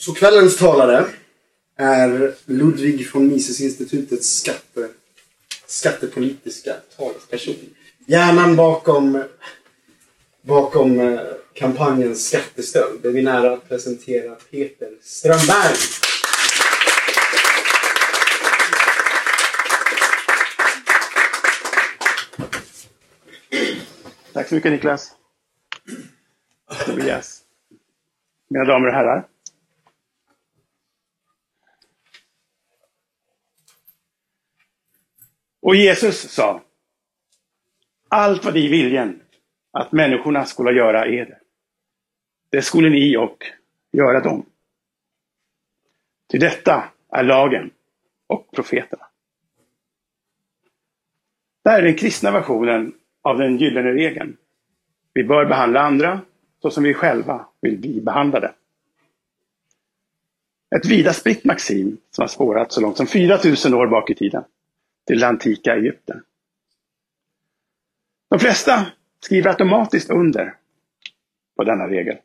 Så kvällens talare är Ludvig von Misesinstitutets skatte, skattepolitiska talesperson. Hjärnan bakom, bakom eh, kampanjen Skattestöld. Det är vi nära att presentera Peter Strömberg. Tack så mycket Niklas. Tobias. Mina damer och herrar. Och Jesus sa, allt vad I viljen att människorna skulle göra eder, det skulle ni och göra dem. Till detta är lagen och profeterna. Det här är den kristna versionen av den gyllene regeln. Vi bör behandla andra så som vi själva vill bli behandlade. Ett vida spritt maxim som har spårat så långt som 4000 år bak i tiden till det antika Egypten. De flesta skriver automatiskt under på denna regel.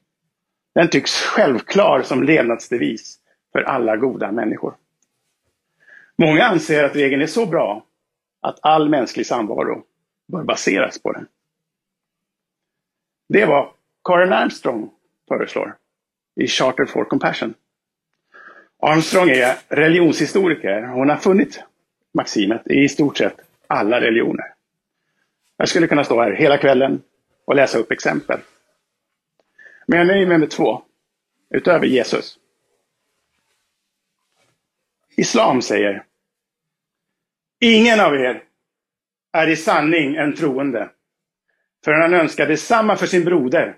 Den tycks självklar som levnadsdevis för alla goda människor. Många anser att regeln är så bra att all mänsklig samvaro bör baseras på den. Det är vad Karen Armstrong föreslår i Charter for Compassion. Armstrong är religionshistoriker. Hon har funnit maximet i stort sett alla religioner. Jag skulle kunna stå här hela kvällen och läsa upp exempel. Men jag nöjer mig med två, utöver Jesus. Islam säger Ingen av er är i sanning en troende förrän han önskar detsamma för sin broder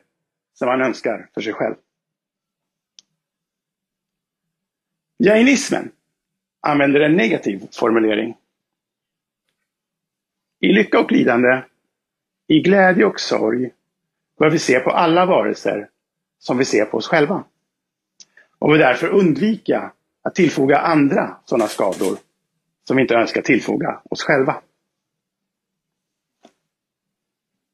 som han önskar för sig själv. Jainismen använder en negativ formulering. I lycka och lidande, i glädje och sorg bör vi se på alla varelser som vi ser på oss själva. Och vi därför undvika att tillfoga andra sådana skador som vi inte önskar tillfoga oss själva.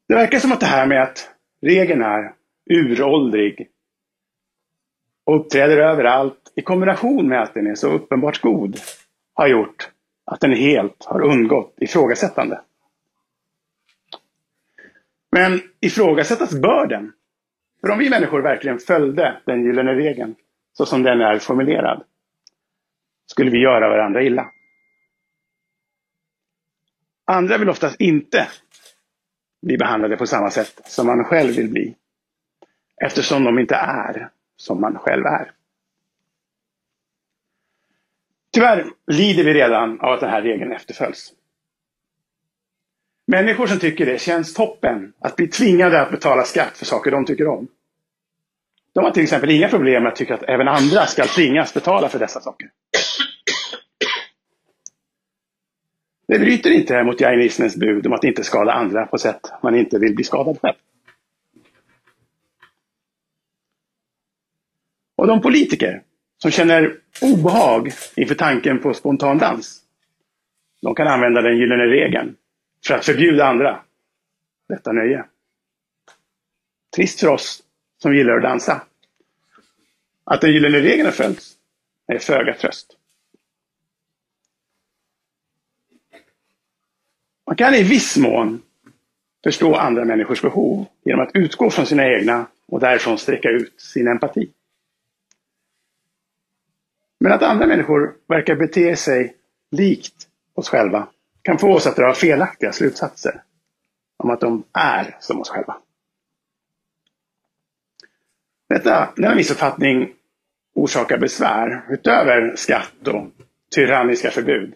Det verkar som att det här med att regeln är uråldrig och uppträder överallt i kombination med att den är så uppenbart god har gjort att den helt har undgått ifrågasättande. Men ifrågasättas bör den. För om vi människor verkligen följde den gyllene regeln så som den är formulerad skulle vi göra varandra illa. Andra vill oftast inte bli behandlade på samma sätt som man själv vill bli. Eftersom de inte är som man själv är. Tyvärr lider vi redan av att den här regeln efterföljs. Människor som tycker det känns toppen att bli tvingade att betala skatt för saker de tycker om. De har till exempel inga problem med att tycka att även andra ska tvingas betala för dessa saker. Det bryter inte mot jainismens bud om att inte skada andra på sätt man inte vill bli skadad själv. Och de politiker som känner obehag inför tanken på spontan dans, de kan använda den gyllene regeln för att förbjuda andra detta nöje. Trist för oss som gillar att dansa. Att den gyllene regeln har följts är föga tröst. Man kan i viss mån förstå andra människors behov genom att utgå från sina egna och därifrån sträcka ut sin empati. Men att andra människor verkar bete sig likt oss själva kan få oss att dra felaktiga slutsatser om att de är som oss själva. Detta, denna missuppfattning orsakar besvär utöver skatt och tyranniska förbud.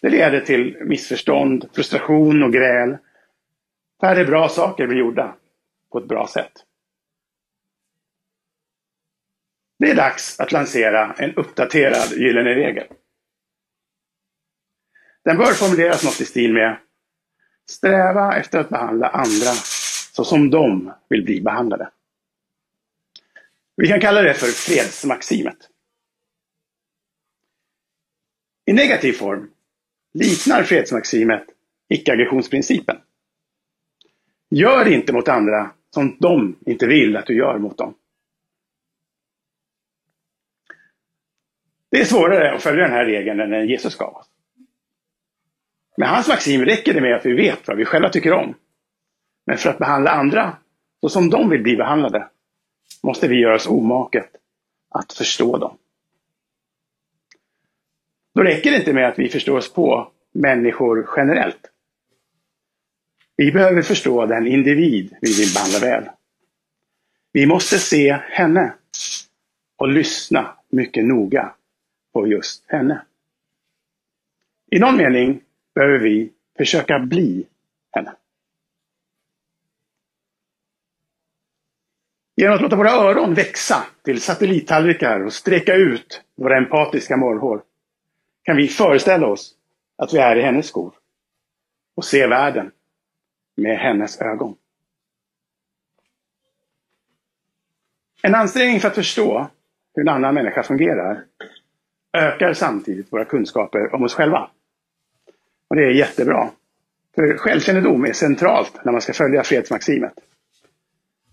Det leder till missförstånd, frustration och gräl. Färre bra saker blir gjorda på ett bra sätt. Det är dags att lansera en uppdaterad gyllene regel. Den bör formuleras något i stil med Sträva efter att behandla andra så som de vill bli behandlade. Vi kan kalla det för fredsmaximet. I negativ form liknar fredsmaximet icke-aggressionsprincipen. Gör inte mot andra som de inte vill att du gör mot dem. Det är svårare att följa den här regeln än den Jesus gav oss. Med hans maxim räcker det med att vi vet vad vi själva tycker om. Men för att behandla andra så som de vill bli behandlade måste vi göra oss omaket att förstå dem. Då räcker det inte med att vi förstår oss på människor generellt. Vi behöver förstå den individ vi vill behandla väl. Vi måste se henne och lyssna mycket noga på just henne. I någon mening behöver vi försöka bli henne. Genom att låta våra öron växa till satellittallrikar och sträcka ut våra empatiska morrhår kan vi föreställa oss att vi är i hennes skor och se världen med hennes ögon. En ansträngning för att förstå hur en annan människa fungerar ökar samtidigt våra kunskaper om oss själva. Och det är jättebra. För självkännedom är centralt när man ska följa fredsmaximet.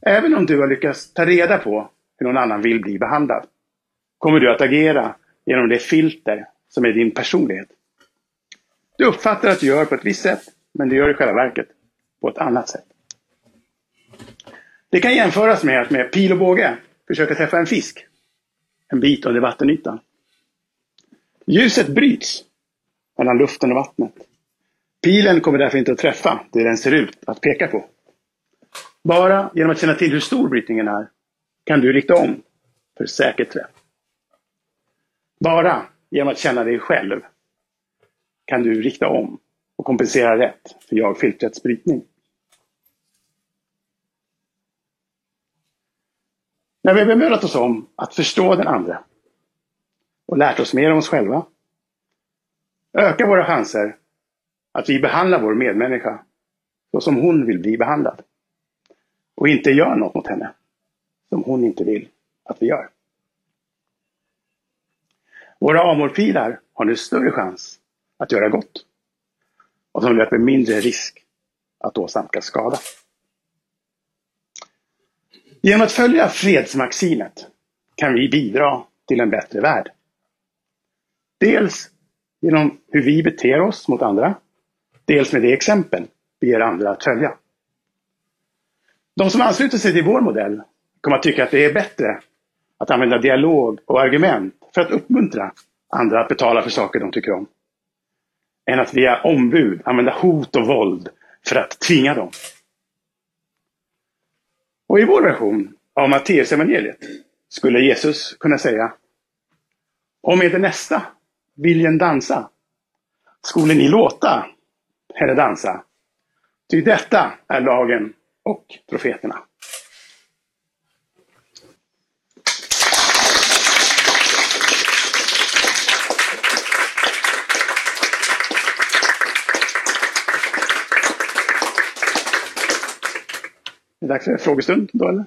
Även om du har lyckats ta reda på hur någon annan vill bli behandlad kommer du att agera genom det filter som är din personlighet. Du uppfattar att du gör på ett visst sätt, men du gör i själva verket på ett annat sätt. Det kan jämföras med att med pil och båge försöka träffa en fisk en bit under vattenytan. Ljuset bryts mellan luften och vattnet. Pilen kommer därför inte att träffa det den ser ut att peka på. Bara genom att känna till hur stor brytningen är kan du rikta om för säker träff. Bara genom att känna dig själv kan du rikta om och kompensera rätt för jag-filtrets brytning. När vi har bemödat oss om att förstå den andra och lärt oss mer om oss själva Öka våra chanser att vi behandlar vår medmänniska så som hon vill bli behandlad och inte gör något mot henne som hon inte vill att vi gör. Våra amorpilar har nu större chans att göra gott och de löper mindre risk att åsamka skada. Genom att följa fredsmaximet kan vi bidra till en bättre värld. Dels genom hur vi beter oss mot andra, dels med det exempel vi ger andra att följa. De som ansluter sig till vår modell kommer att tycka att det är bättre att använda dialog och argument för att uppmuntra andra att betala för saker de tycker om. Än att via ombud använda hot och våld för att tvinga dem. Och i vår version av Matteusevangeliet skulle Jesus kunna säga Om er nästa viljen dansa, skulle ni låta henne dansa. Ty detta är lagen och profeterna. Det är dags för frågestund då eller?